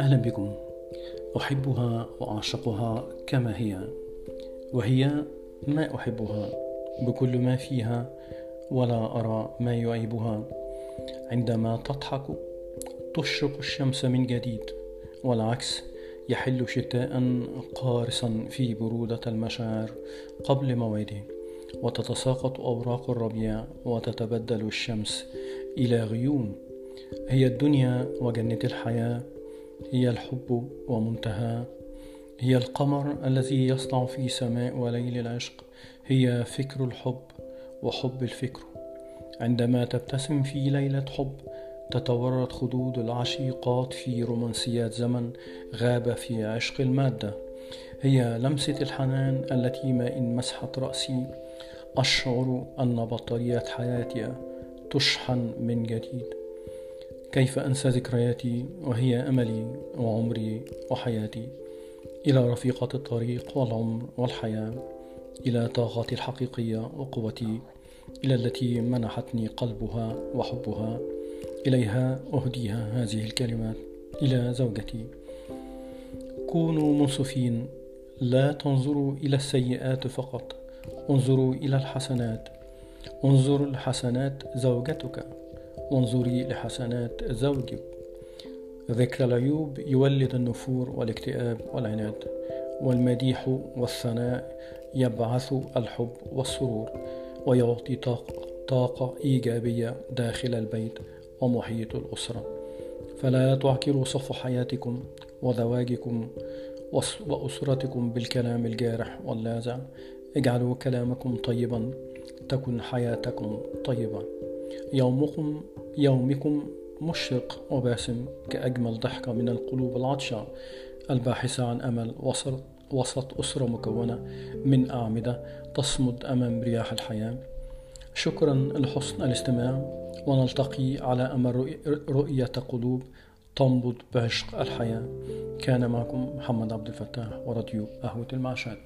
أهلا بكم. أحبها وأعشقها كما هي وهي ما أحبها. بكل ما فيها ولا أرى ما يعيبها. عندما تضحك تشرق الشمس من جديد والعكس يحل شتاء قارصا في برودة المشاعر قبل موعده. وتتساقط أوراق الربيع وتتبدل الشمس إلى غيوم. هي الدنيا وجنة الحياة هي الحب ومنتهى. هي القمر الذي يسطع في سماء وليل العشق هي فكر الحب وحب الفكر. عندما تبتسم في ليلة حب تتورط خدود العشيقات في رومانسيات زمن غاب في عشق المادة. هي لمسة الحنان التي ما إن مسحت رأسي أشعر أن بطارية حياتي تشحن من جديد. كيف أنسى ذكرياتي وهي أملي وعمري وحياتي؟ إلى رفيقة الطريق والعمر والحياة إلى طاقتي الحقيقية وقوتي إلى التي منحتني قلبها وحبها. إليها أهديها هذه الكلمات. إلى زوجتي. كونوا منصفين لا تنظروا إلى السيئات فقط. انظروا إلى الحسنات. انظر لحسنات زوجتك. وانظري لحسنات زوجك. ذكر العيوب يولد النفور والاكتئاب والعناد. والمديح والثناء يبعث الحب والسرور. ويعطي طاقة, طاقة إيجابية داخل البيت ومحيط الأسرة. فلا تعكروا صف حياتكم وزواجكم وأسرتكم بالكلام الجارح واللاذع. اجعلوا كلامكم طيبا تكن حياتكم طيبة يومكم يومكم مشرق وباسم كأجمل ضحكة من القلوب العطشة الباحثة عن أمل وسط وسط أسرة مكونة من أعمدة تصمد أمام رياح الحياة. شكرا لحسن الاستماع ونلتقي على أمل رؤية قلوب تنبض بعشق الحياة. كان معكم محمد عبد الفتاح وراديو قهوة المعشات